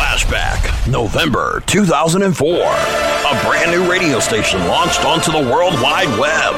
Flashback, November 2004. A brand new radio station launched onto the World Wide Web.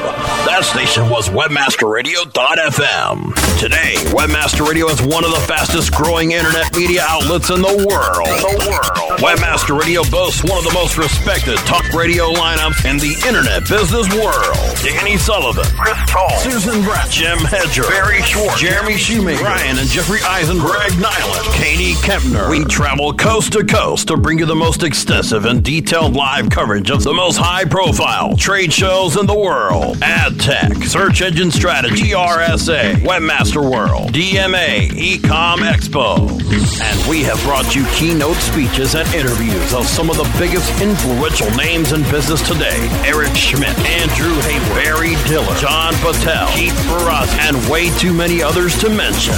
That station was WebmasterRadio.fm. Today, Webmaster Radio is one of the fastest growing internet media outlets in the world. The world. Webmaster Radio boasts one of the most respected talk radio lineups in the internet business world. Danny Sullivan, Chris Toll, Susan Brett, Jim Hedger, Barry Schwartz, Jeremy Shoemaker, Ryan and Jeffrey Eisen, Greg Niland, Katie Kempner. We travel coast to coast to bring you the most extensive and detailed live coverage of the most high profile trade shows in the world. Ad tech, search engine strategy, RSA, Webmaster World, DMA, Ecom Expo. And we have brought you keynote speeches and interviews of some of the biggest influential names in business today. Eric Schmidt, Andrew Hayward, Barry Diller, John Patel, Keith Barras, and way too many others to mention.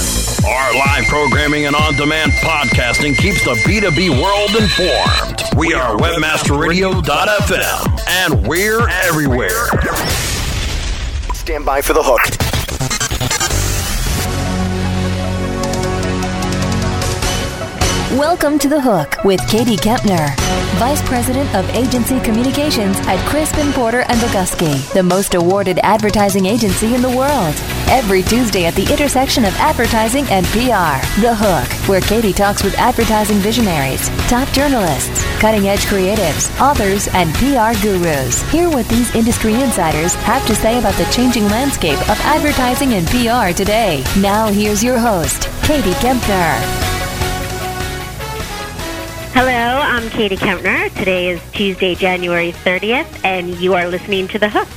Our live programming and on-demand podcasting keeps the B2B world informed. We are webmasterradio.fm and we're everywhere. Stand by for the hook. Welcome to The Hook with Katie Kempner, Vice President of Agency Communications at Crispin Porter and Bogusky, the most awarded advertising agency in the world. Every Tuesday at the intersection of advertising and PR. The Hook, where Katie talks with advertising visionaries, top journalists, cutting edge creatives, authors, and PR gurus. Hear what these industry insiders have to say about the changing landscape of advertising and PR today. Now, here's your host, Katie Kempner. Hello, I'm Katie Kempner. Today is Tuesday, January 30th, and you are listening to The Hook,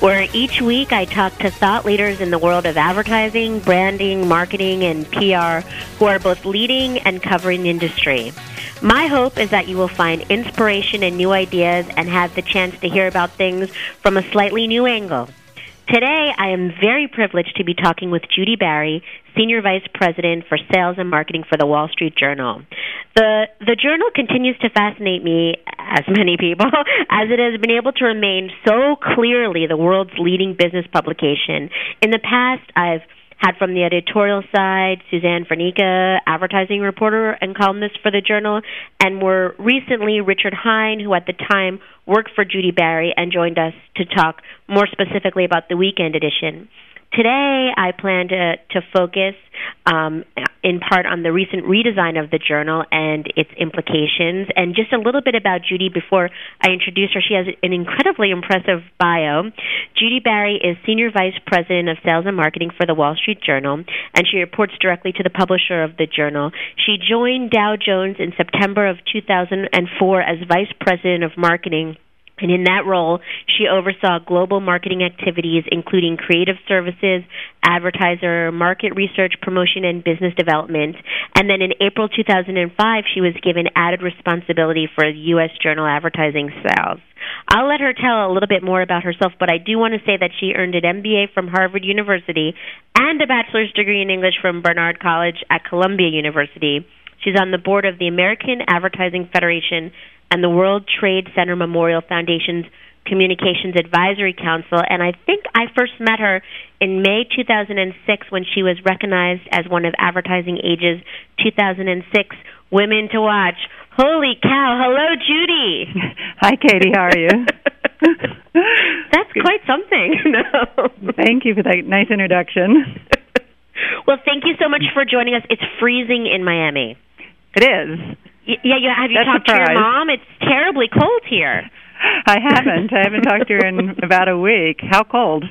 where each week I talk to thought leaders in the world of advertising, branding, marketing, and PR who are both leading and covering the industry. My hope is that you will find inspiration and new ideas and have the chance to hear about things from a slightly new angle. Today, I am very privileged to be talking with Judy Barry, Senior Vice President for Sales and Marketing for the Wall Street Journal. The the journal continues to fascinate me, as many people, as it has been able to remain so clearly the world's leading business publication. In the past, I've had from the editorial side Suzanne Vranica, advertising reporter and columnist for the Journal, and more recently Richard Hein, who at the time worked for Judy Barry and joined us to talk more specifically about the weekend edition. Today, I plan to, to focus um, in part on the recent redesign of the journal and its implications, and just a little bit about Judy before I introduce her. She has an incredibly impressive bio. Judy Barry is Senior Vice President of Sales and Marketing for the Wall Street Journal, and she reports directly to the publisher of the journal. She joined Dow Jones in September of 2004 as Vice President of Marketing and in that role, she oversaw global marketing activities, including creative services, advertiser, market research, promotion, and business development. And then in April 2005, she was given added responsibility for U.S. journal advertising sales. I'll let her tell a little bit more about herself, but I do want to say that she earned an MBA from Harvard University and a bachelor's degree in English from Barnard College at Columbia University. She's on the board of the American Advertising Federation and the World Trade Center Memorial Foundation's Communications Advisory Council, and I think I first met her in May 2006 when she was recognized as one of Advertising Age's 2006 Women to Watch. Holy cow! Hello, Judy. Hi, Katie. How are you? That's quite something. no. Thank you for that nice introduction. well, thank you so much for joining us. It's freezing in Miami. It is. Yeah, yeah. Have you That's talked to your mom? It's terribly cold here. I haven't. I haven't talked to her in about a week. How cold?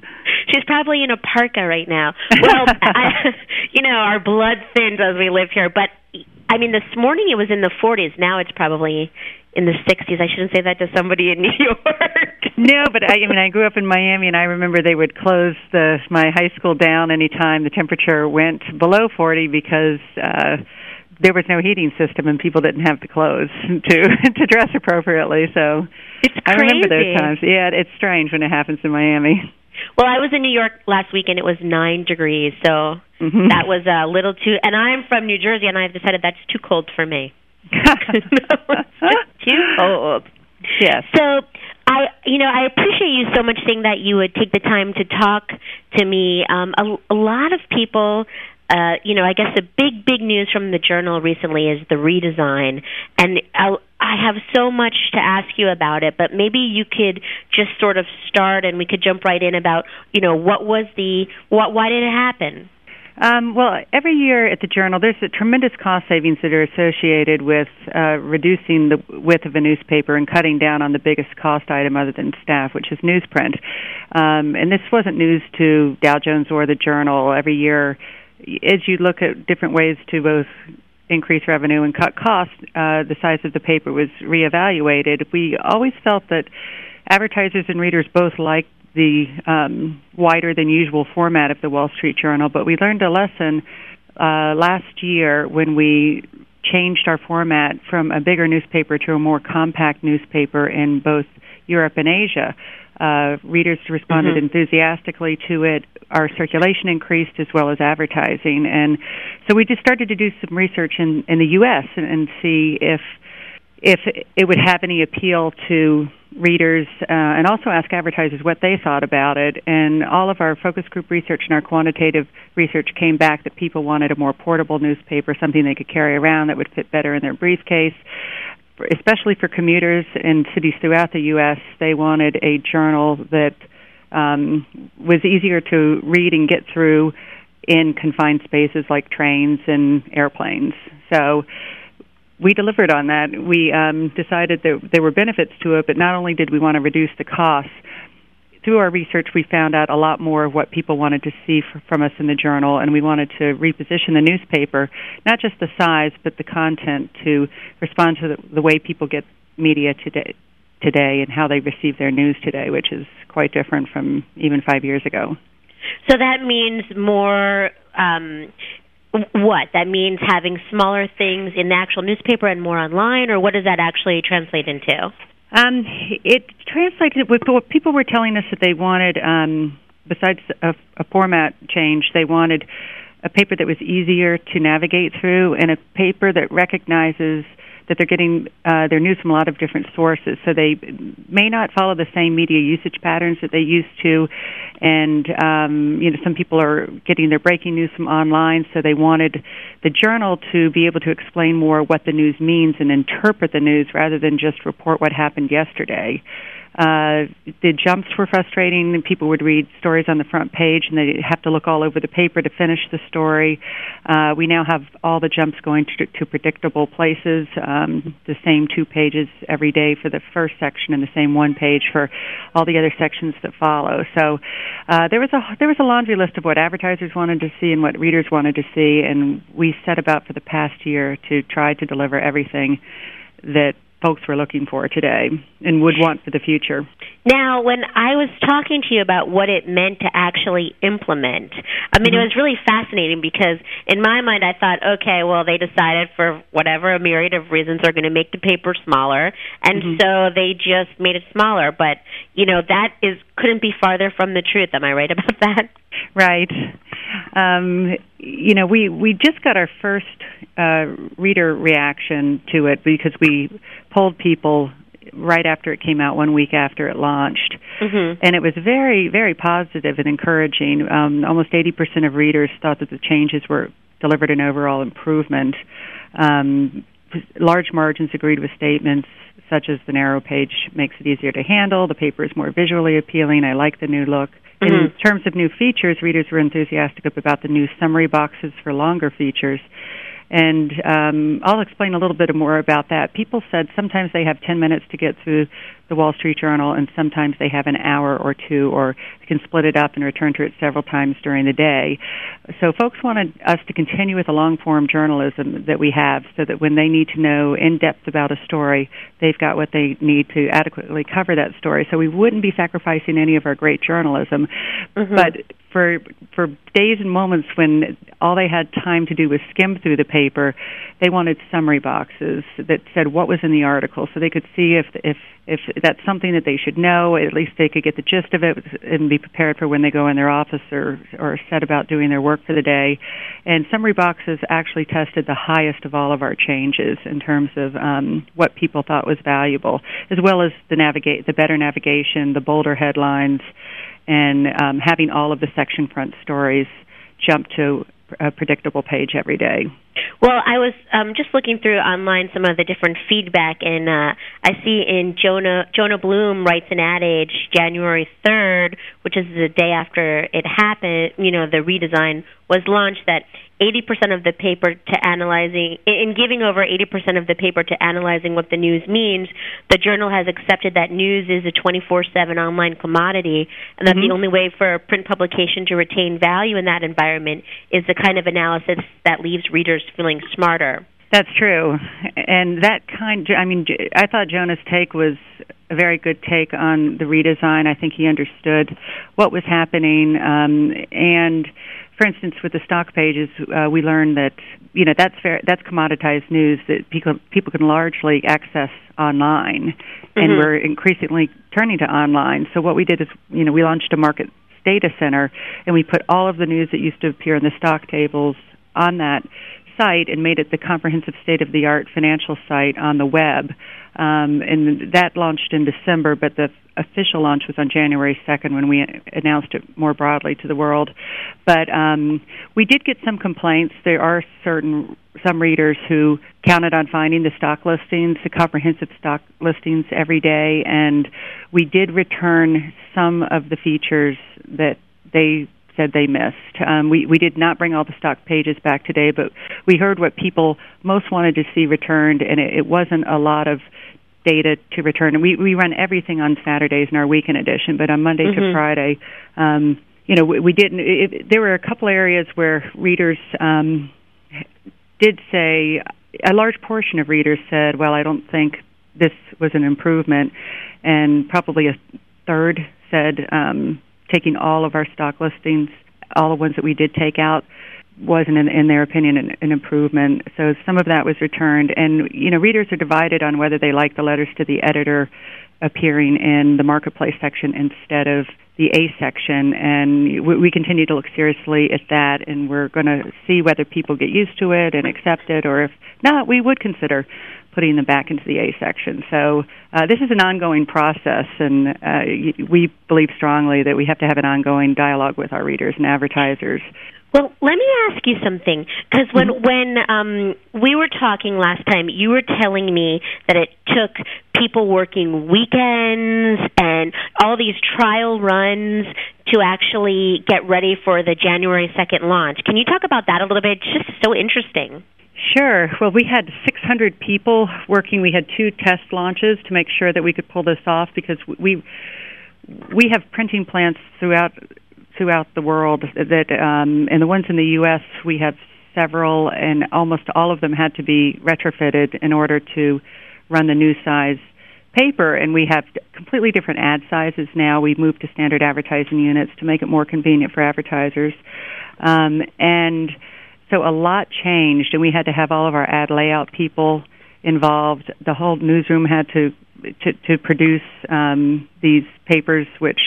She's probably in a parka right now. Well, I, you know, our blood thins as we live here. But I mean, this morning it was in the 40s. Now it's probably in the 60s. I shouldn't say that to somebody in New York. No, but I, I mean, I grew up in Miami, and I remember they would close the my high school down anytime the temperature went below 40 because uh there was no heating system and people didn't have the clothes to to dress appropriately. So It's I remember those times. Yeah, it's strange when it happens in Miami. Well, I was in New York last week and it was nine degrees, so Mhm. that was a little too. And I'm from New Jersey, and I've decided that's too cold for me. too cold. yes. So I, you know, I appreciate you so much saying that you would take the time to talk to me. Um, a, a lot of people uh, you know, I guess the big, big news from the journal recently is the redesign. And I, I have so much to ask you about it, but maybe you could just sort of start and we could jump right in about, you know, what was the, what, why did it happen? Um, well, every year at the Journal, there's a tremendous cost savings that are associated with uh, reducing the width of a newspaper and cutting down on the biggest cost item other than staff, which is newsprint. Um, and this wasn't news to Dow Jones or the Journal. Every year, as you look at different ways to both increase revenue and cut costs, uh, the size of the paper was reevaluated. We always felt that advertisers and readers both liked the um, wider than usual format of the Wall Street Journal, but we learned a lesson uh, last year when we changed our format from a bigger newspaper to a more compact newspaper in both Europe and Asia. Uh, readers responded mm-hmm. enthusiastically to it. Our circulation increased as well as advertising, and so we just started to do some research in, in the U.S. and, and see if if it would have any appeal to readers uh, and also ask advertisers what they thought about it. And all of our focus group research and our quantitative research came back that people wanted a more portable newspaper, something they could carry around that would fit better in their briefcase. Especially for commuters in cities throughout the U.S., they wanted a journal that um, was easier to read and get through in confined spaces like trains and airplanes. So we delivered on that. We um, decided that there were benefits to it, but not only did we want to reduce the costs, through our research, we found out a lot more of what people wanted to see from us in the journal, and we wanted to reposition the newspaper, not just the size, but the content to respond to the, the way people get media today, today and how they receive their news today, which is quite different from even five years ago. So that means more um, what that means having smaller things in the actual newspaper and more online or what does that actually translate into um, it translated with what people were telling us that they wanted um, besides a, a format change they wanted a paper that was easier to navigate through and a paper that recognizes that they're getting uh, their news from a lot of different sources. So they may not follow the same media usage patterns that they used to, and um, you know some people are getting their breaking news from online. So they wanted the journal to be able to explain more what the news means and interpret the news rather than just report what happened yesterday. Uh, the jumps were frustrating. People would read stories on the front page and they'd have to look all over the paper to finish the story. Uh, we now have all the jumps going to, to predictable places, um, the same two pages every day for the first section and the same one page for all the other sections that follow. So uh, there was a there was a laundry list of what advertisers wanted to see and what readers wanted to see, and we set about for the past year to try to deliver everything that folks were looking for today and would want for the future. Now, when I was talking to you about what it meant to actually implement, I mean, mm-hmm. it was really fascinating because in my mind, I thought, okay, well, they decided for whatever a myriad of reasons they're going to make the paper smaller, and mm-hmm. so they just made it smaller. But you know, that is couldn't be farther from the truth. Am I right about that? Right. Um, you know, we we just got our first uh, reader reaction to it because we polled people right after it came out, one week after it launched, mm-hmm. and it was very, very positive and encouraging. Um, almost 80% of readers thought that the changes were delivered an overall improvement. Um, large margins agreed with statements such as the narrow page makes it easier to handle, the paper is more visually appealing, I like the new look. Mm-hmm. In terms of new features, readers were enthusiastic about the new summary boxes for longer features and um, I'll explain a little bit more about that. People said sometimes they have 10 minutes to get through the Wall Street Journal, and sometimes they have an hour or two, or can split it up and return to it several times during the day. So, folks wanted us to continue with the long form journalism that we have so that when they need to know in depth about a story, they've got what they need to adequately cover that story. So, we wouldn't be sacrificing any of our great journalism. Mm-hmm. But for for days and moments when all they had time to do was skim through the paper, they wanted summary boxes that said what was in the article, so they could see if if if that's something that they should know. At least they could get the gist of it and be prepared for when they go in their office or or set about doing their work for the day. And summary boxes actually tested the highest of all of our changes in terms of um, what people thought was valuable, as well as the navigate the better navigation, the bolder headlines and um, having all of the section front stories jump to a predictable page every day. Well, I was um, just looking through online some of the different feedback, and uh, I see in Jonah Jonah Bloom writes an ad age January third, which is the day after it happened. You know, the redesign was launched. That 80% of the paper to analyzing, in giving over 80% of the paper to analyzing what the news means, the journal has accepted that news is a 24 7 online commodity, and that mm-hmm. the only way for a print publication to retain value in that environment is the kind of analysis that leaves readers feeling smarter. That's true. And that kind, I mean, I thought Jonah's take was a very good take on the redesign. I think he understood what was happening. Um, and for instance, with the stock pages, uh, we learned that you know that's fair, that's commoditized news that people people can largely access online, mm-hmm. and we're increasingly turning to online. So what we did is, you know, we launched a market data center, and we put all of the news that used to appear in the stock tables on that site and made it the comprehensive state of the art financial site on the web. Um, and that launched in December, but the official launch was on January 2nd when we announced it more broadly to the world. But um, we did get some complaints. There are certain some readers who counted on finding the stock listings, the comprehensive stock listings every day, and we did return some of the features that they said they missed. Um, we we did not bring all the stock pages back today, but we heard what people most wanted to see returned, and it, it wasn't a lot of data to return. And we we run everything on Saturdays in our weekend edition, but on Monday mm-hmm. to Friday, um, you know, we, we didn't. It, there were a couple areas where readers um, did say a large portion of readers said, "Well, I don't think this was an improvement," and probably a third said. Um, taking all of our stock listings, all the ones that we did take out, wasn't, in, in their opinion, an, an improvement. So some of that was returned, and you know, readers are divided on whether they like the letters to the editor appearing in the marketplace section instead of the A section, and we, we continue to look seriously at that, and we're going to see whether people get used to it and accept it, or if not, we would consider putting them back into the A section. So uh, this is an ongoing process, and uh, we believe strongly that we have to have an ongoing dialogue with our readers and advertisers. Well, let me ask you something because when mm-hmm. when um, we were talking last time, you were telling me that it took people working weekends and all these trial runs to actually get ready for the January second launch. Can you talk about that a little bit? It's just so interesting. Sure. Well, we had 600 people working. We had two test launches to make sure that we could pull this off because we we have printing plants throughout throughout the world that um and the ones in the US we have several and almost all of them had to be retrofitted in order to run the new size paper. And we have completely different ad sizes now. We've moved to standard advertising units to make it more convenient for advertisers. Um and so a lot changed, and we had to have all of our ad layout people involved. The whole newsroom had to to, to produce um, these papers, which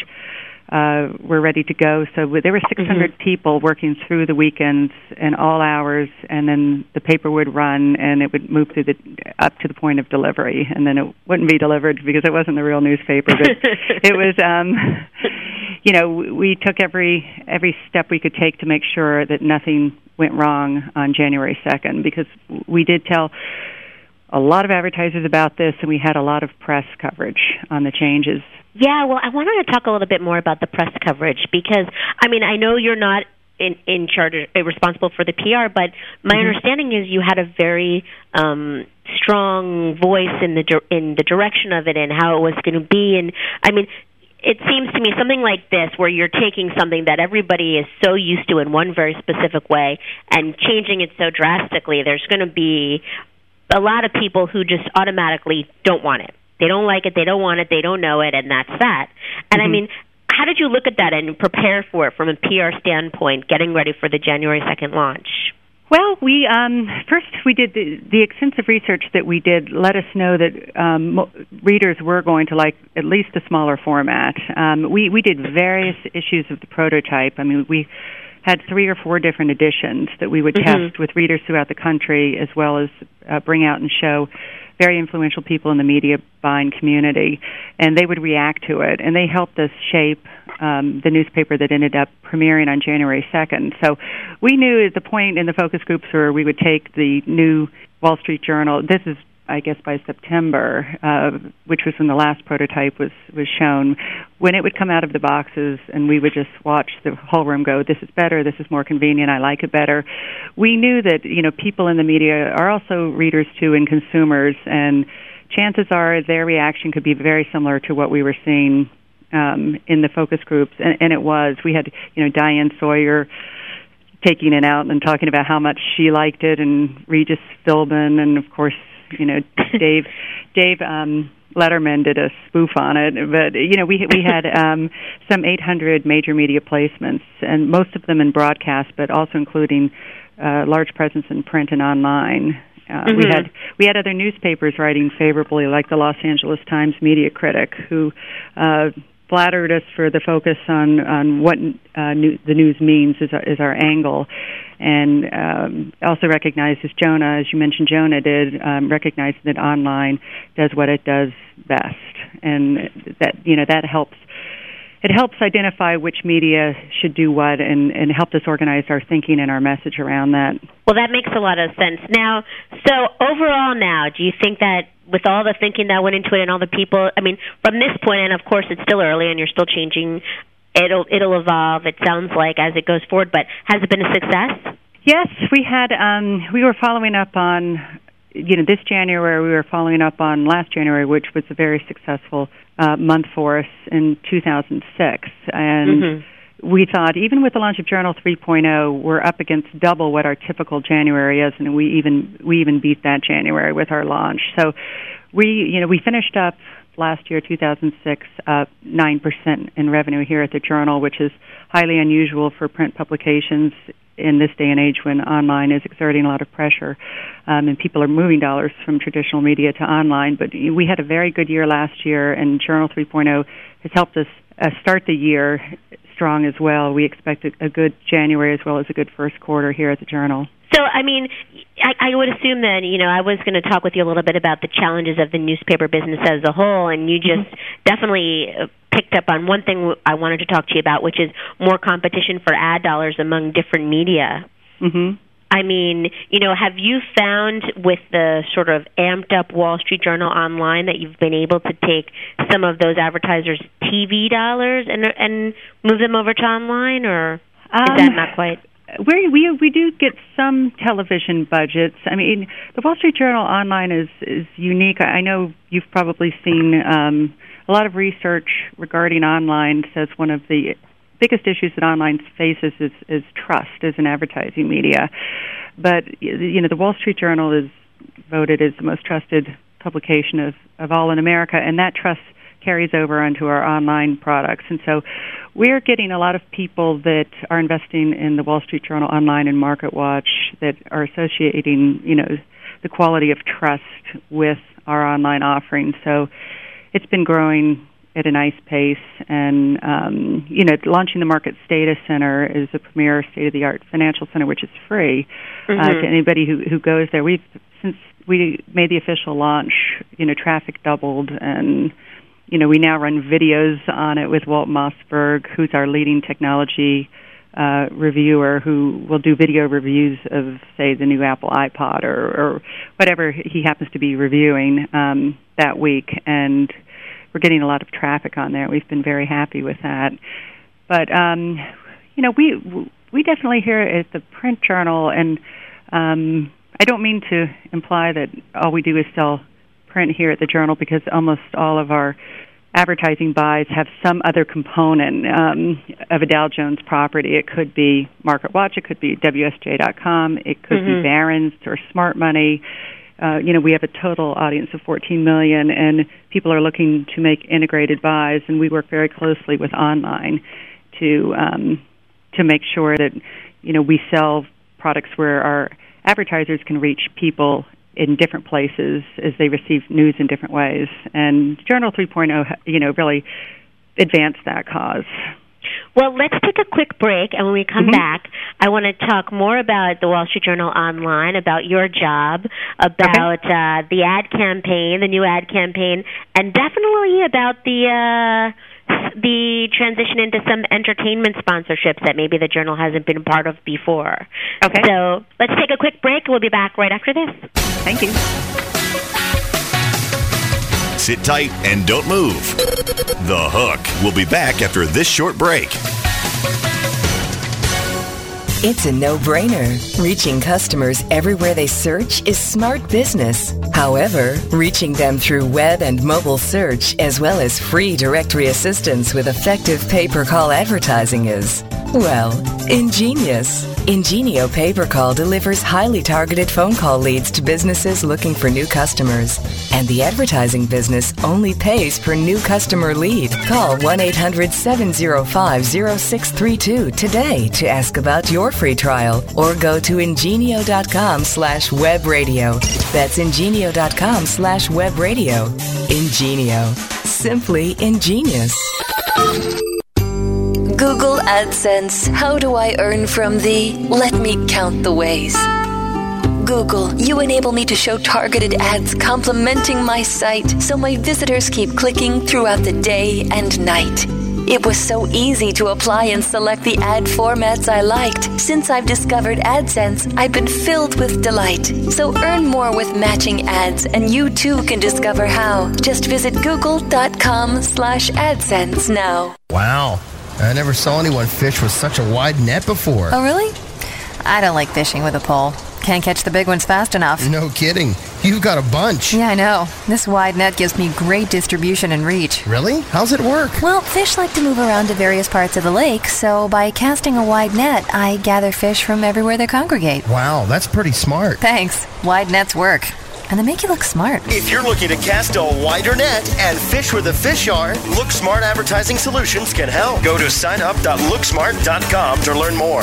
uh, were ready to go. So there were 600 mm-hmm. people working through the weekends and all hours, and then the paper would run and it would move through the up to the point of delivery, and then it wouldn't be delivered because it wasn't the real newspaper. But it was, um, you know, we took every every step we could take to make sure that nothing went wrong on January 2nd because we did tell a lot of advertisers about this and we had a lot of press coverage on the changes. Yeah, well, I wanted to talk a little bit more about the press coverage because I mean, I know you're not in in charge uh, responsible for the PR, but my mm-hmm. understanding is you had a very um strong voice in the in the direction of it and how it was going to be and I mean it seems to me something like this where you're taking something that everybody is so used to in one very specific way and changing it so drastically there's going to be a lot of people who just automatically don't want it they don't like it they don't want it they don't know it and that's that and mm-hmm. i mean how did you look at that and prepare for it from a pr standpoint getting ready for the january 2nd launch well, we um, first we did the, the extensive research that we did. Let us know that um, mo- readers were going to like at least a smaller format. Um, we we did various issues of the prototype. I mean, we had three or four different editions that we would mm-hmm. test with readers throughout the country, as well as uh, bring out and show very influential people in the media buying community, and they would react to it, and they helped us shape um, the newspaper that ended up premiering on January 2nd. So we knew at the point in the focus groups where we would take the new Wall Street Journal. This is I guess by September, uh, which was when the last prototype was was shown, when it would come out of the boxes and we would just watch the whole room go, "This is better. This is more convenient. I like it better." We knew that you know people in the media are also readers too and consumers, and chances are their reaction could be very similar to what we were seeing um, in the focus groups, and, and it was. We had you know Diane Sawyer taking it out and talking about how much she liked it, and Regis Philbin, and of course you know, Dave Dave um, Letterman did a spoof on it, but you know, we we had um, some 800 major media placements, and most of them in broadcast, but also including uh, large presence in print and online. Uh, mm-hmm. We had we had other newspapers writing favorably, like the Los Angeles Times media critic, who uh, flattered us for the focus on on what uh, new, the news means is our, is our angle, and um, also recognizes Jonah, as you mentioned, Jonah did um, recognize that online does what it does best, and that you know that helps. It helps identify which media should do what, and and helped us organize our thinking and our message around that. Well, that makes a lot of sense. Now, so overall, now, do you think that with all the thinking that went into it and all the people, I mean, from this point, and of course it's still early and you're still changing. It'll it'll evolve. It sounds like as it goes forward, but has it been a success? Yes, we had. Um, we were following up on, you know, this January. We were following up on last January, which was a very successful uh, month for us in 2006, and. Mm-hmm we thought even with the launch of Journal 3.0, we're up against double what our typical January is, and we even we even beat that January with our launch. So we you know we finished up last year 2006 up nine percent in revenue here at the Journal, which is highly unusual for print publications in this day and age when online is exerting a lot of pressure um, and people are moving dollars from traditional media to online. But we had a very good year last year, and Journal 3.0 has helped us uh, start the year strong as well. We expect a, a good January as well as a good first quarter here at the Journal. So, I mean, I, I would assume that you know I was going to talk with you a little bit about the challenges of the newspaper business as a whole, and you just mm-hmm. definitely uh, picked up on one thing I wanted to talk to you about, which is more competition for ad dollars among different media. Mm-hmm. I mean, you know, have you found with the sort of amped up Wall Street Journal online that you've been able to take some of those advertisers' TV dollars and and move them over to online, or is um, that not quite? We we we do get some television budgets. I mean, the Wall Street Journal online is is unique. I know you've probably seen um, a lot of research regarding online says one of the biggest issues that online faces is, is trust as an advertising media. But you know, the Wall Street Journal is voted as the most trusted publication of, of all in America, and that trust carries over onto our online products. And so we're getting a lot of people that are investing in the Wall Street Journal online and Market Watch that are associating, you know, the quality of trust with our online offering. So it's been growing at a nice pace. And um, you know, launching the Markets Data Center is a premier state-of-the-art financial center, which is free mm-hmm. uh, to anybody who who goes there. We've since we made the official launch, you know, traffic doubled and. You know, we now run videos on it with Walt Mossberg, who's our leading technology uh, reviewer who will do video reviews of, say, the new Apple iPod or, or whatever he happens to be reviewing um, that week. And we're getting a lot of traffic on there. We've been very happy with that. But um, you know, we we definitely hear at the print journal, and um, I don't mean to imply that all we do is sell print here at the journal because almost all of our advertising buys have some other component um, of a Dow Jones property. It could be MarketWatch, it could be WSJ.com, it could mm-hmm. be Barron's or Smart Money uh, you know, we have a total audience of 14 million, and people are looking to make integrated buys, and we work very closely with online to um, to make sure that you know we sell products where our advertisers can reach people in different places as they receive news in different ways. And Journal 3.0, you know, really advanced that cause. Well, let's take a quick break, and when we come Mhm. back, I want to talk more about the Wall Street Journal Online, about your job, about uh, the ad campaign, the new ad campaign, and definitely about the uh, the transition into some entertainment sponsorships that maybe the Journal hasn't been a part of before. Okay. So let's take a quick break. We'll be back right after this. Thank you. Sit tight and don't move. The Hook We'll be back after this short break. It's a no-brainer. Reaching customers everywhere they search is smart business. However, reaching them through web and mobile search, as well as free directory assistance with effective pay-per-call advertising is, well, ingenious. Ingenio Pay-Per-Call delivers highly targeted phone call leads to businesses looking for new customers. And the advertising business only pays per new customer lead. Call 1-800-705-0632 today to ask about your free trial or go to ingenio.com slash web radio. That's ingenio.com slash web radio. Ingenio. Simply ingenious. Google AdSense. How do I earn from thee? Let me count the ways? Google, you enable me to show targeted ads complementing my site so my visitors keep clicking throughout the day and night. It was so easy to apply and select the ad formats I liked. Since I've discovered AdSense, I've been filled with delight. So earn more with matching ads, and you too can discover how. Just visit google.com slash AdSense now. Wow. I never saw anyone fish with such a wide net before. Oh, really? I don't like fishing with a pole. Can't catch the big ones fast enough. No kidding. You've got a bunch. Yeah, I know. This wide net gives me great distribution and reach. Really? How's it work? Well, fish like to move around to various parts of the lake, so by casting a wide net, I gather fish from everywhere they congregate. Wow, that's pretty smart. Thanks. Wide nets work. And they make you look smart. If you're looking to cast a wider net and fish where the fish are, Look Smart Advertising Solutions can help. Go to signup.looksmart.com to learn more.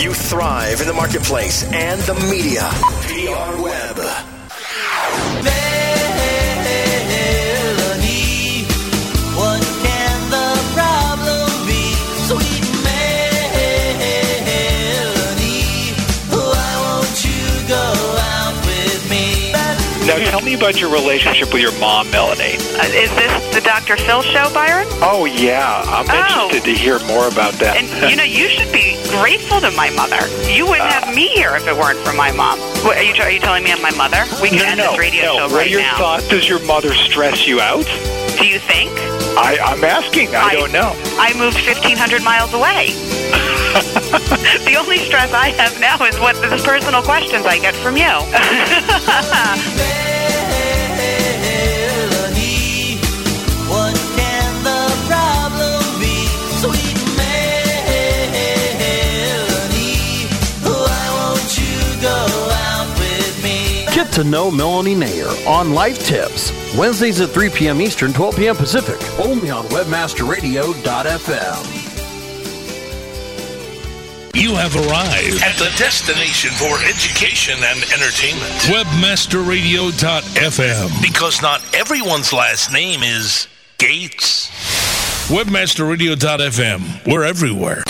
you thrive in the marketplace and the media. PR Web. Melanie, what can the problem be? Sweet Now, tell me about your relationship with your mom, Melanie. Uh, is this the Dr. Phil show, Byron? Oh, yeah. I'm Oh. interested to hear more about that. And you know, you should be grateful to my mother. You wouldn't have me here if it weren't for my mom. What, are you are you telling me I'm my mother? We can no, end no, this radio no. show What are right your now. thoughts? Does your mother stress you out? Do you think? I, I'm asking. I, don't know. I moved 1,500 miles away. the only stress I have now is what the personal questions I get from you. To know Melanie Nair on Life Tips. Wednesdays at 3 p.m. Eastern, 12 p.m. Pacific. Only on WebmasterRadio.fm. You have arrived at the destination for education and entertainment. Webmasterradio.fm. Because not everyone's last name is Gates. Webmasterradio.fm. We're everywhere.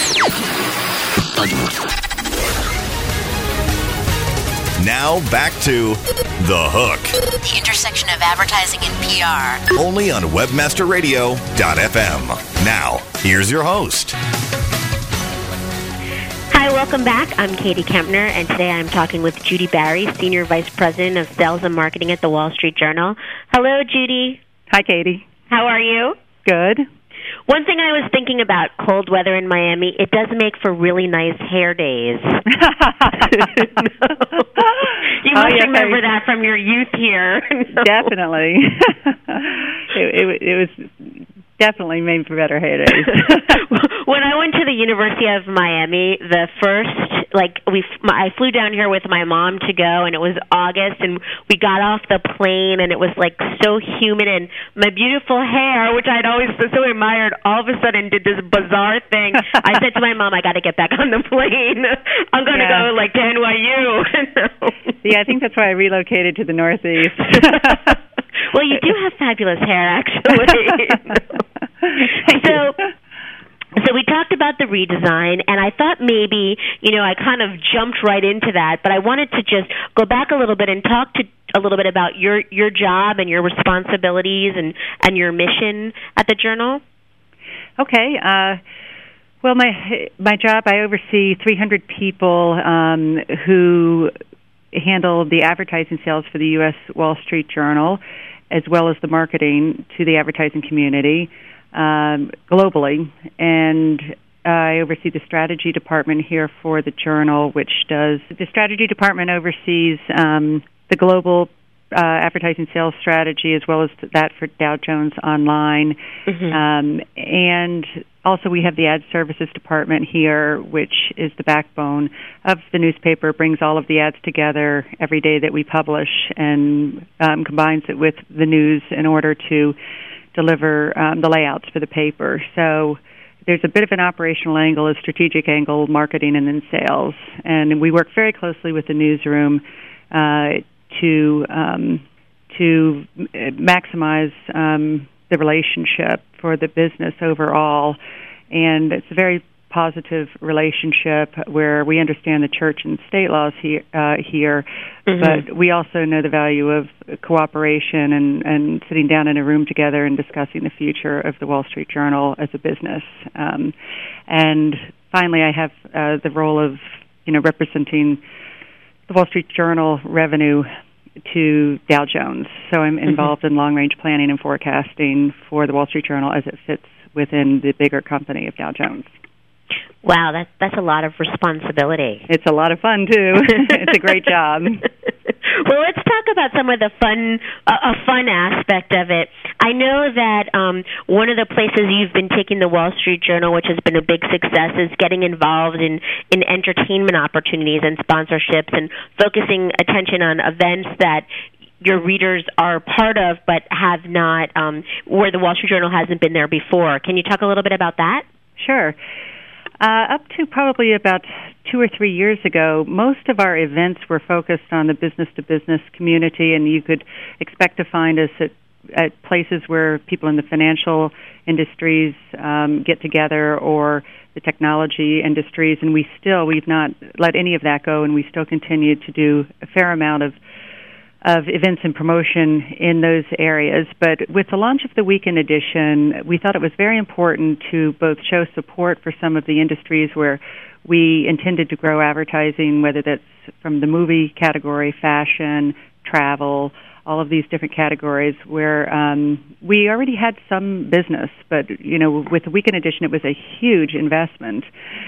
Now back to The Hook, The intersection of advertising and PR. only on WebmasterRadio.fm. Now, here's your host. Hi, welcome back. I'm Katie Kempner, and today I'm talking with Judy Barry, Senior Vice President of Sales and Marketing at the Wall Street Journal. Hello, Judy. Hi, Katie. How are you? Good. One thing I was thinking about cold weather in Miami, it does make for really nice hair days. you Oh, must remember I- that from your youth here. Definitely. it, it, it was definitely made for better hair days. when I went to the University of Miami, the first like we I flew down here with my mom to go, and it was August, and we got off the plane, and it was like so humid, and my beautiful hair, which I'd always so admired, all of a sudden did this bizarre thing. I said to my mom, "I got to get back on the plane. I'm going to Yeah. go like to NYU." yeah, I think that's why I relocated to the Northeast. Well, you do have fabulous hair, actually. so. So we talked about the redesign, and I thought maybe, you know, I kind of jumped right into that, but I wanted to just go back a little bit and talk to a little bit about your your job and your responsibilities and and your mission at the journal. Okay. Uh, well, my my job, I oversee 300 people um, who handle the advertising sales for the U.S. Wall Street Journal, as well as the marketing to the advertising community um, globally. And I oversee the strategy department here for the journal, which does the strategy department oversees um, the global uh, advertising sales strategy as well as that for Dow Jones Online. Um, and also, we have the ad services department here, which is the backbone of the newspaper, brings all of the ads together every day that we publish and um, combines it with the news in order to deliver um, the layouts for the paper. So there's a bit of an operational angle, a strategic angle, marketing, and then sales. And we work very closely with the newsroom uh, to um, to uh, maximize um, the relationship for the business overall. And it's a very positive relationship where we understand the church and state laws here, uh, here Mhm. but we also know the value of cooperation and, and sitting down in a room together and discussing the future of the Wall Street Journal as a business. Um, and finally, I have uh, the role of you know representing the Wall Street Journal revenue to Dow Jones. So I'm mm-hmm. involved in long range planning and forecasting for the Wall Street Journal as it fits within the bigger company of Dow Jones. Wow, that's that's a lot of responsibility. It's a lot of fun too. it's a great job. well, let's talk about some of the fun, uh, a fun aspect of it. I know that um, one of the places you've been taking the Wall Street Journal, which has been a big success, is getting involved in in entertainment opportunities and sponsorships, and focusing attention on events that your readers are part of, but have not, um, where the Wall Street Journal hasn't been there before. Can you talk a little bit about that? Sure. Uh, up to probably about two or three years ago, most of our events were focused on the business to business community, and you could expect to find us at, at places where people in the financial industries um, get together or the technology industries, and we still, we've not let any of that go, and we still continue to do a fair amount of of events and promotion in those areas. But with the launch of the weekend edition, we thought it was very important to both show support for some of the industries where we intended to grow advertising, whether that's from the movie category, fashion, travel, all of these different categories where um, we already had some business, but you know, with the weekend edition, it was a huge investment,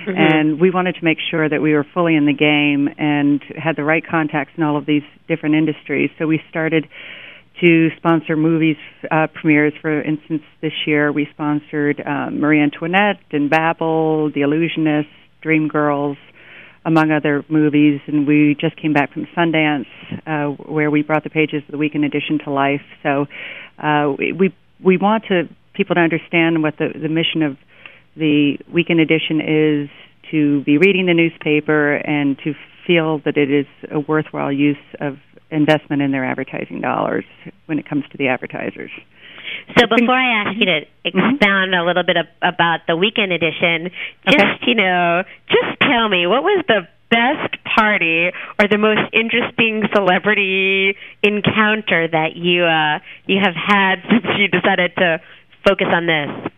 Mhm. and we wanted to make sure that we were fully in the game and had the right contacts in all of these different industries. So we started to sponsor movies uh, premieres. For instance, this year we sponsored um, Marie Antoinette and Babel, The Illusionist, Dreamgirls, among other movies. And we just came back from Sundance, uh, where we brought the pages of the weekend edition to life. So uh, we we- want to people to understand what the the mission of the weekend edition is to be reading the newspaper and to feel that it is a worthwhile use of investment in their advertising dollars when it comes to the advertisers. So before I ask you to expound a little bit of, about the weekend edition, just you know, just tell me what was the best party or the most interesting celebrity encounter that you uh, you have had since you decided to focus on this.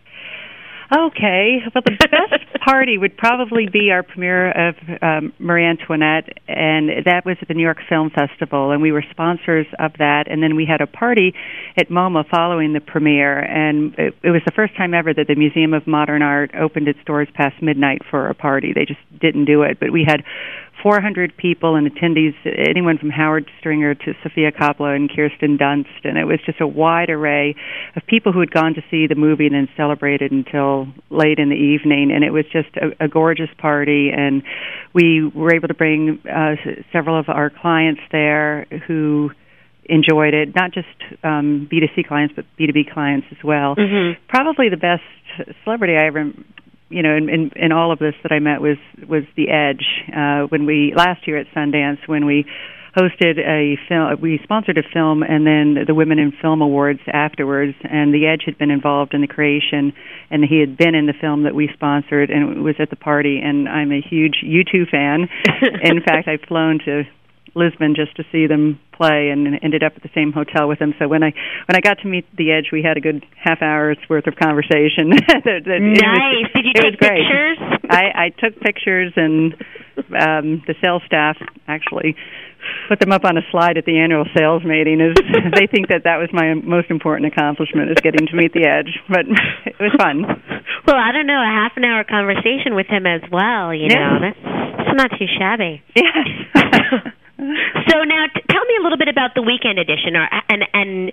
Okay, well, the best party would probably be our premiere of um, Marie Antoinette, and that was at the New York Film Festival, and we were sponsors of that. And then we had a party at MoMA following the premiere, and it, it was the first time ever that the Museum of Modern Art opened its doors past midnight for a party. They just didn't do it, but we had 400 people and attendees, anyone from Howard Stringer to Sofia Coppola and Kirsten Dunst, and it was just a wide array of people who had gone to see the movie and then celebrated until late in the evening, and it was just a, a gorgeous party. And we were able to bring uh, several of our clients there who enjoyed it, not just um, B2C clients, but B2B clients as well. Mm-hmm. Probably the best celebrity I ever you know, in, in, in all of this that I met was was the Edge. Uh, when we last year at Sundance, when we hosted a film, we sponsored a film, and then the Women in Film Awards afterwards. And the Edge had been involved in the creation, and he had been in the film that we sponsored, and was at the party. And I'm a huge U2 fan. in fact, I've flown to Lisbon just to see them play and ended up at the same hotel with them. So when I when I got to meet the Edge, we had a good half hour's worth of conversation. that, that, nice. Was, Did you take pictures? I, I took pictures, and um, the sales staff actually put them up on a slide at the annual sales meeting. Is they think that that was my most important accomplishment is getting to meet the Edge, but it was fun. Well, I don't know, a half an hour conversation with him as well. You Yeah. know, that's, that's not too shabby. Yes. So now, t- tell me a little bit about the weekend edition, or, and and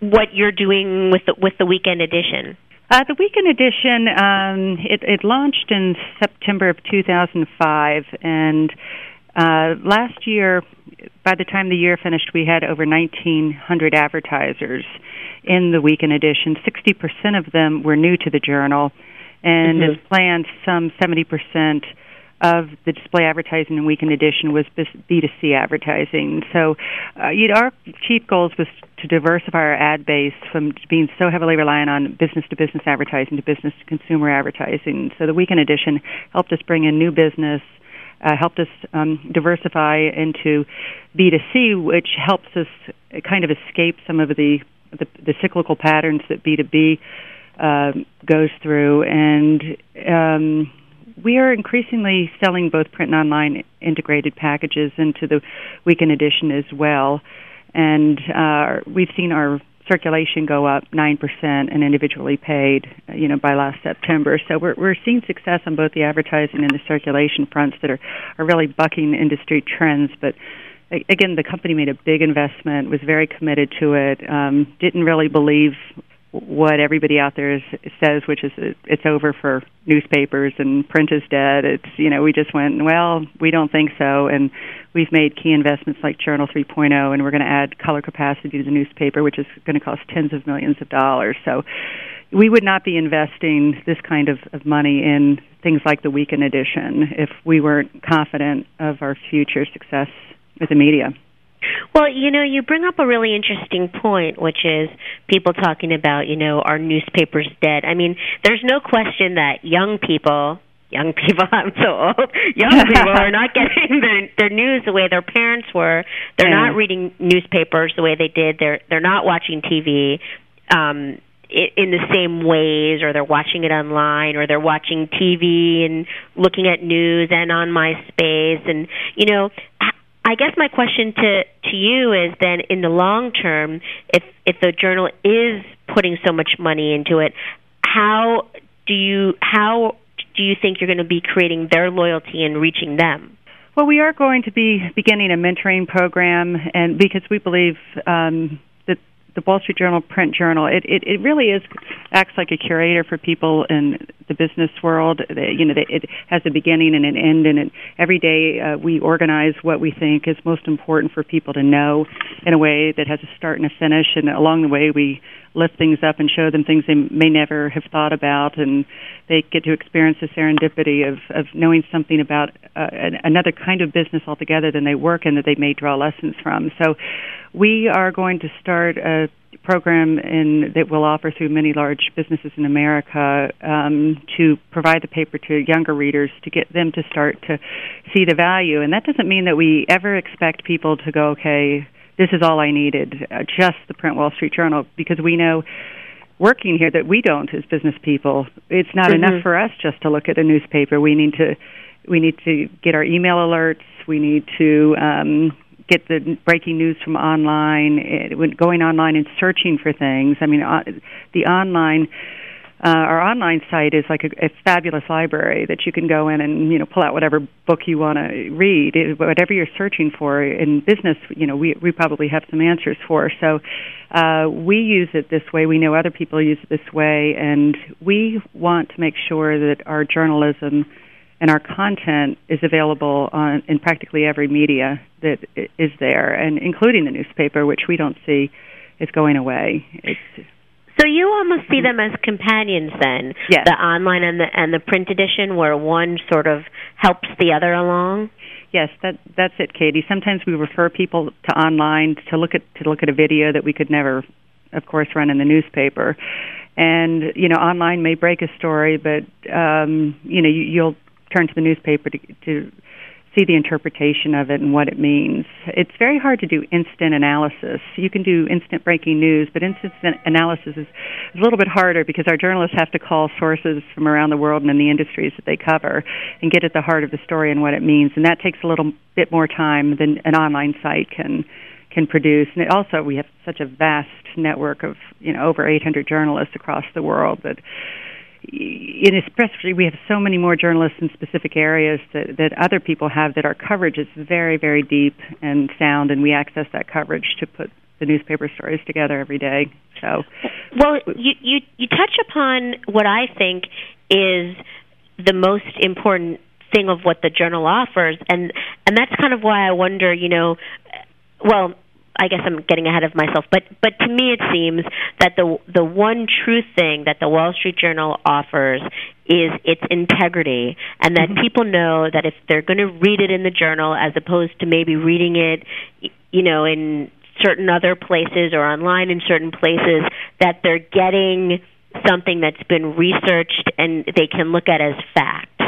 what you're doing with the with the weekend edition. Uh, the weekend edition, um, it, it launched in September of 2005, and uh, last year, by the time the year finished, we had over 1,900 advertisers in the weekend edition. 60% of them were new to the journal, and Mhm. as planned, some 70% of the display advertising in weekend edition was B2C advertising. So, uh, you know, our chief goals was to diversify our ad base from being so heavily reliant on business to business advertising to business to consumer advertising. So, the weekend edition helped us bring in new business. Uh, helped us um, diversify into B2C, which helps us kind of escape some of the the, the cyclical patterns that B2B uh, goes through, and um, we are increasingly selling both print and online integrated packages into the weekend edition as well. And uh, we've seen our circulation go up 9% and individually paid, you know, by last September. So we're, we're seeing success on both the advertising and the circulation fronts that are, are really bucking industry trends. But again, the company made a big investment, was very committed to it, um, didn't really believe what everybody out there is, says, which is it's over for newspapers and print is dead. It's you know we just went well, we don't think so, and we've made key investments like Journal 3.0, and we're going to add color capacity to the newspaper, which is going to cost tens of millions of dollars. So we would not be investing this kind of, of money in things like the weekend edition if we weren't confident of our future success with the media. Well, you know, you bring up a really interesting point, which is people talking about, you know, are newspapers dead? I mean, there's no question that young people, young people, I'm so old, young people are not getting their their news the way their parents were. They're Yeah. not reading newspapers the way they did. They're they're not watching TV. Um i- in the same ways or they're watching it online or they're watching TV and looking at news and on MySpace and you know I guess my question to to you is then in the long term if if the journal is putting so much money into it how do you how do you think you're going to be creating their loyalty and reaching them? Well, we are going to be beginning a mentoring program, and because we believe um, the Wall Street Journal print journal, it, it, it really is acts like a curator for people in the business world. They, you know, they, it has a beginning and an end, and it, every day uh, we organize what we think is most important for people to know in a way that has a start and a finish. And along the way, we lift things up and show them things they may never have thought about, and they get to experience the serendipity of, of knowing something about uh, an, another kind of business altogether than they work in that they may draw lessons from. So, we are going to start a program in, that we'll offer through many large businesses in America um, to provide the paper to younger readers to get them to start to see the value. And that doesn't mean that we ever expect people to go, okay, this is all I needed, uh, just the print Wall Street Journal, because we know working here that we don't as business people. It's not Mhm. enough for us just to look at a newspaper. We need to we need to get our email alerts. We need to um, get the breaking news from online. eh, when Going online and searching for things. I mean, uh, the online uh, our online site is like a, a fabulous library that you can go in and you know pull out whatever book you want to read, it, whatever you're searching for in business. You know, we we probably have some answers for. So uh, we use it this way. We know other people use it this way, and we want to make sure that our journalism and our content is available on in practically every media that is there, and including the newspaper, which we don't see is going away. It's so you almost see them as companions then, yes. the online and the and the print edition, where one sort of helps the other along. Yes, that that's it, Katie. Sometimes we refer people to online to look at to look at a video that we could never, of course, run in the newspaper. And you know, online may break a story, but um, you know, you, you'll turn to the newspaper to, to see the interpretation of it and what it means. It's very hard to do instant analysis. You can do instant breaking news, but instant analysis is a little bit harder because our journalists have to call sources from around the world and in the industries that they cover and get at the heart of the story and what it means. And that takes a little bit more time than an online site can can produce. And also we have such a vast network of you know over 800 journalists across the world that in especially we have so many more journalists in specific areas that, that other people have that our coverage is very very deep and sound and we access that coverage to put the newspaper stories together every day. So well you you you touch upon what i think is the most important thing of what the journal offers and and that's kind of why i wonder you know well I guess I'm getting ahead of myself, but but to me it seems that the the one true thing that the Wall Street Journal offers is its integrity, and that mm-hmm. people know that if they're going to read it in the journal, as opposed to maybe reading it, you know, in certain other places or online in certain places, that they're getting something that's been researched and they can look at as fact.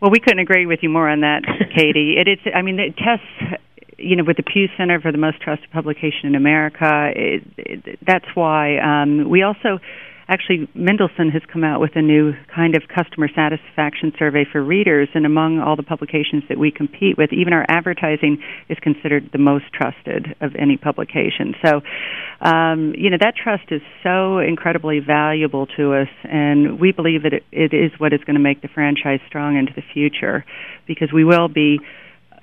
Well, we couldn't agree with you more on that, Katie. it is. I mean, the tests you know, with the Pew Center for the Most Trusted Publication in America, it, it, that's why um, we also actually Mendelsohn has come out with a new kind of customer satisfaction survey for readers, and among all the publications that we compete with, even our advertising is considered the most trusted of any publication. So, um, you know, that trust is so incredibly valuable to us, and we believe that it, it is what is going to make the franchise strong into the future, because we will be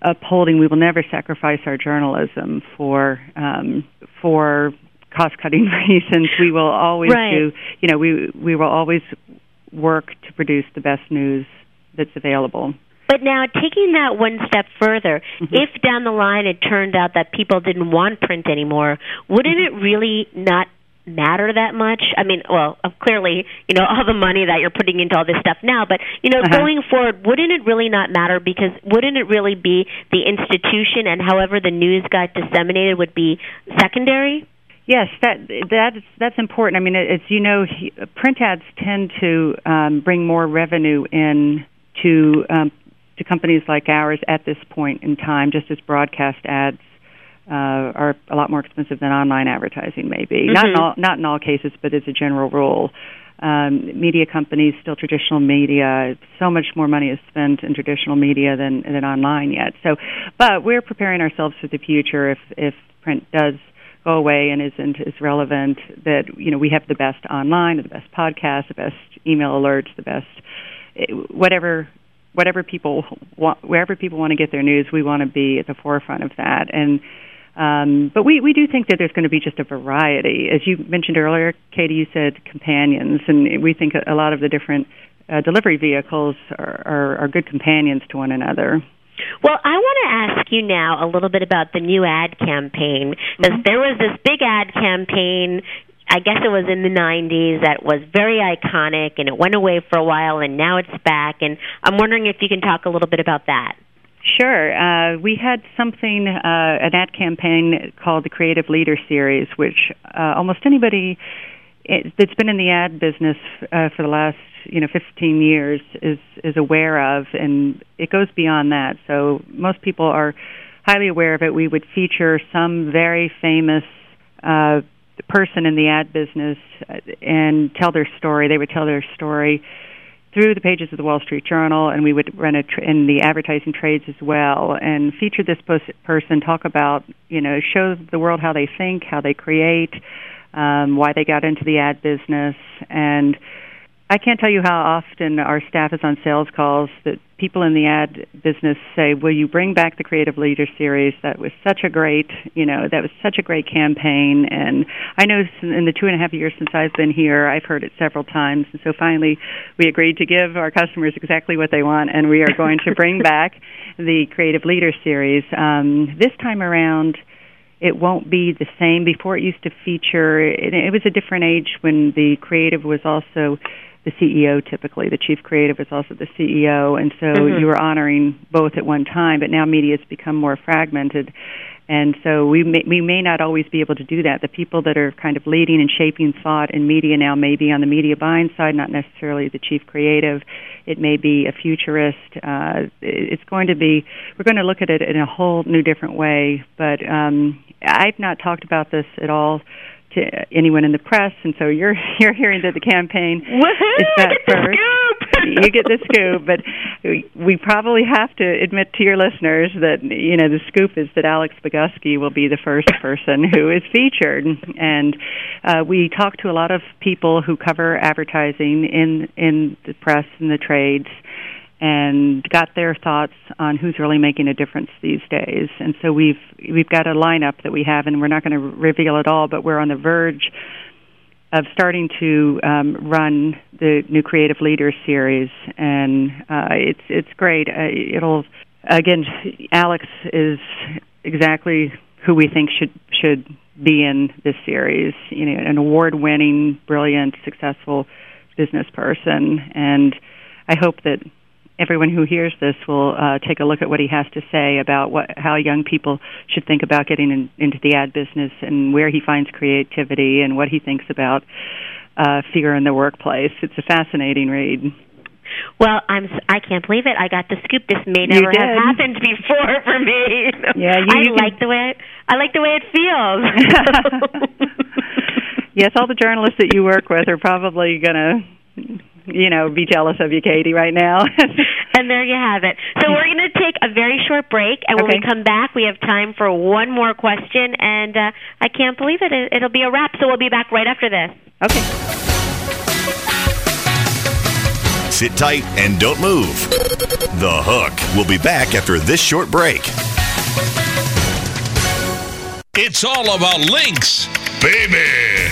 upholding we will never sacrifice our journalism for um, for cost cutting reasons. We will always right. do you know we we will always work to produce the best news that's available. But now, taking that one step further, mm-hmm. if down the line it turned out that people didn't want print anymore, wouldn't mm-hmm. it really not matter that much? I mean, well, clearly, you know, all the money that you're putting into all this stuff now, but you know, uh-huh. going forward, wouldn't it really not matter because wouldn't it really be the institution and however the news got disseminated would be secondary? Yes, that that's that's important. I mean, as you know, print ads tend to um, bring more revenue in to um, to companies like ours at this point in time, just as broadcast ads uh, are a lot more expensive than online advertising may be. Mm-hmm. Not in all not in all cases, but as a general rule. Um, media companies, still traditional media, so much more money is spent in traditional media than than online yet. So, but we're preparing ourselves for the future if if print does go away and isn't as relevant. That you know we have the best online, the best podcast, the best email alerts, the best eh, whatever whatever people want, wherever people want to get their news, we want to be at the forefront of that and um, but we, we do think that there's going to be just a variety. As you mentioned earlier, Katie, you said companions, and we think a lot of the different uh, delivery vehicles are, are, are good companions to one another. Well, I want to ask you now a little bit about the new ad campaign because mm-hmm. there was this big ad campaign. I guess it was in the 90s that was very iconic and it went away for a while and now it's back and I'm wondering if you can talk a little bit about that. Sure. Uh, we had something, uh, an ad campaign called the Creative Leader Series, which uh, almost anybody that's been in the ad business uh, for the last you know 15 years is is aware of, and it goes beyond that. So most people are highly aware of it. We would feature some very famous uh, person in the ad business uh, and tell their story. They would tell their story through the pages of the Wall Street Journal, and we would run it tr- in the advertising trades as well, and feature this pos- person, talk about, you know, show the world how they think, how they create, um, why they got into the ad business, and I can't tell you how often our staff is on sales calls that people in the ad business say, "Will you bring back the Creative Leader series? That was such a great, you know, that was such a great campaign." And I know in the two and a half years since I've been here, I've heard it several times. And so finally, we agreed to give our customers exactly what they want, and we are going to bring back the Creative Leader series. Um, this time around it won't be the same. Before it used to feature, it, it was a different age when the creative was also the CEO typically. The chief creative is also the CEO, and so mm-hmm. you were honoring both at one time. But now media has become more fragmented, and so we may, we may not always be able to do that. The people that are kind of leading and shaping thought in media now may be on the media buying side, not necessarily the chief creative. It may be a futurist. Uh, it's going to be. We're going to look at it in a whole new different way. But um, I've not talked about this at all to anyone in the press, and so you're you're hearing that the campaign. Woo-hoo, is that first. you get the scoop, but we probably have to admit to your listeners that you know the scoop is that Alex Bogusky will be the first person who is featured, and uh, we talk to a lot of people who cover advertising in in the press and the trades and got their thoughts on who's really making a difference these days. And so we've we've got a lineup that we have, and we're not going to reveal it all, but we're on the verge of starting to um, run the new Creative Leaders series, and uh, it's it's great. Uh, it'll again, Alex is exactly who we think should should be in this series. You know, an award-winning, brilliant, successful business person, and I hope that everyone who hears this will uh, take a look at what he has to say about what how young people should think about getting in, into the ad business and where he finds creativity and what he thinks about uh, fear in the workplace. It's a fascinating read. Well, I'm I can't believe it. I got the scoop. This may never have happened before for me. Yeah, you, I you like the way it, I like the way it feels. yes, all the journalists that you work with are probably going to you know, be jealous of you, Katie, right now. and there you have it. So we're going to take a very short break, and when okay. we come back, we have time for one more question, and uh, I can't believe it. It'll be a wrap. So we'll be back right after this. Okay. Sit tight and don't move. The Hook We'll be back after this short break. It's all about links baby.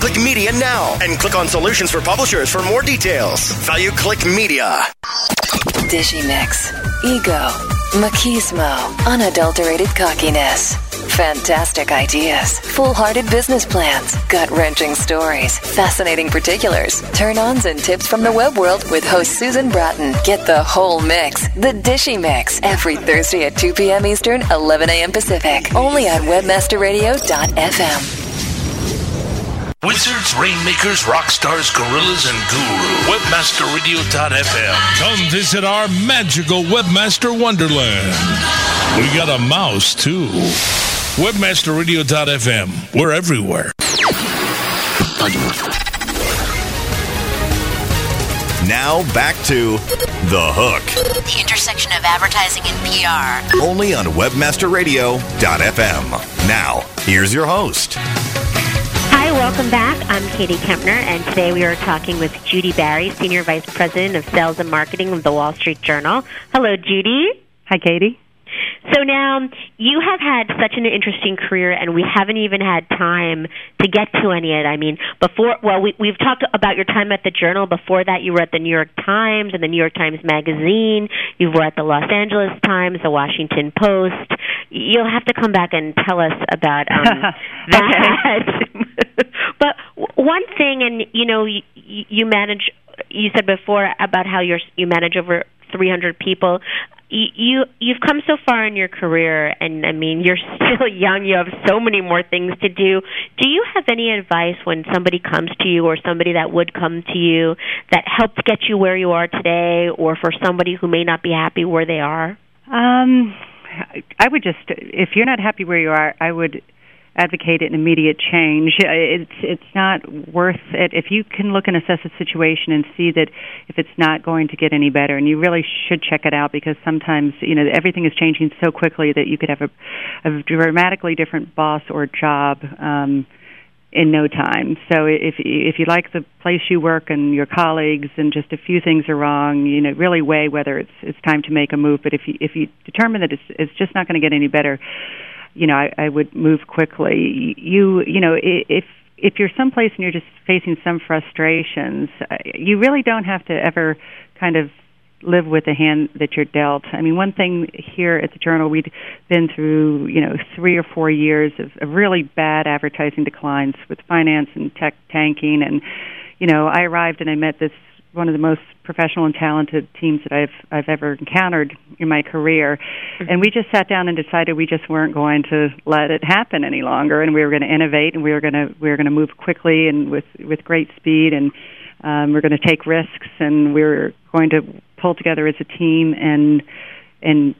Click Media now and click on Solutions for Publishers for more details. Value Click Media. Dishy Mix. Ego. Machismo. Unadulterated cockiness. Fantastic ideas. Full hearted business plans. Gut wrenching stories. Fascinating particulars. Turn ons and tips from the web world with host Susan Bratton. Get the whole mix. The Dishy Mix. Every Thursday at 2 p.m. Eastern, 11 a.m. Pacific. Only on WebmasterRadio.fm. Wizards, Rainmakers, Rockstars, gorillas, and guru. Webmasterradio.fm. Come visit our magical Webmaster Wonderland. We got a mouse, too. Webmasterradio.fm. We're everywhere. Now back to The Hook. The intersection of advertising and PR. Only on WebmasterRadio.fm. Now, here's your host. Welcome back. I'm Katie Kempner, and today we are talking with Judy Barry, Senior Vice President of Sales and Marketing of the Wall Street Journal. Hello, Judy. Hi, Katie. So now you have had such an interesting career, and we haven't even had time to get to any of it. I mean, before, well, we, we've talked about your time at the Journal. Before that, you were at the New York Times and the New York Times Magazine. You were at the Los Angeles Times, the Washington Post. You'll have to come back and tell us about um, that. but one thing, and you know, you, you manage. You said before about how you're you manage over 300 people you you've come so far in your career and I mean you're still young. You have so many more things to do. Do you have any advice when somebody comes to you or somebody that would come to you that helped get you where you are today or for somebody who may not be happy where they are? Um I would just if you're not happy where you are I would advocate an immediate change. Uh, it's it's not worth it if you can look and assess a situation and see that if it's not going to get any better, and you really should check it out because sometimes you know everything is changing so quickly that you could have a, a dramatically different boss or job. Um, in no time. So if if you like the place you work and your colleagues and just a few things are wrong, you know, really weigh whether it's it's time to make a move. But if you if you determine that it's it's just not going to get any better, you know, I, I would move quickly. You, you know, if if you're someplace and you're just facing some frustrations, uh, you really don't have to ever kind of live with the hand that you're dealt. I mean, one thing here at the Journal, we'd been through, you know, three or four years of, of really bad advertising declines with finance and tech tanking. And, you know, I arrived and I met this one of the most professional and talented teams that I've I've ever encountered in my career. And we just sat down and decided we just weren't going to let it happen any longer and we were going to innovate and we were going to we were going to move quickly and with with great speed and um we're going to take risks and we we're going to pull together as a team and and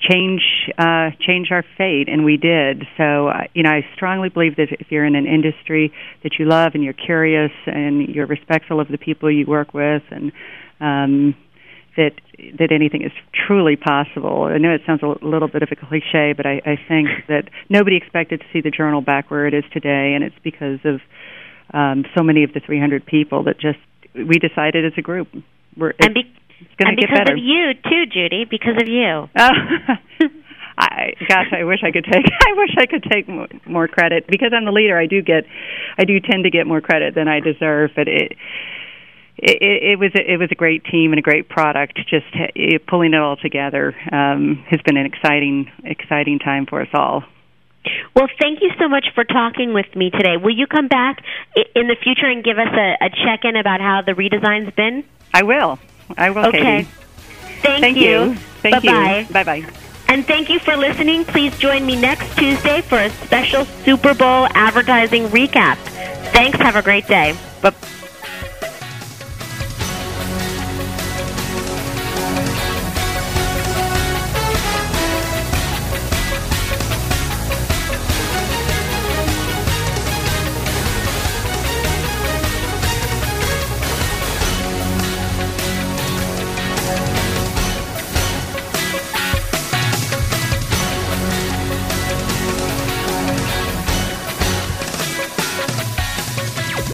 change uh, change our fate, and we did. So, uh, you know, I strongly believe that if you're in an industry that you love and you're curious and you're respectful of the people you work with, and um, that that anything is truly possible. I know it sounds a little bit of a cliche, but I, I think that nobody expected to see the journal back where it is today, and it's because of um, so many of the 300 people that just we decided as a group. We're, and be- it's going to get better. because of you too, Judy. Because of you. Oh, I gosh, I wish I could take. I wish I could take more, more credit because I'm the leader. I do get, I do tend to get more credit than I deserve. But it, it, it was a, it was a great team and a great product. Just it, pulling it all together um, has been an exciting, exciting time for us all. Well, thank you so much for talking with me today. Will you come back in the future and give us a, a check in about how the redesign's been? I will. I will. Okay. Katie. Thank, Thank you. Thank Bye-bye. you. Bye bye. And thank you for listening. Please join me next Tuesday for a special Super Bowl advertising recap. Thanks. Have a great day. Bye.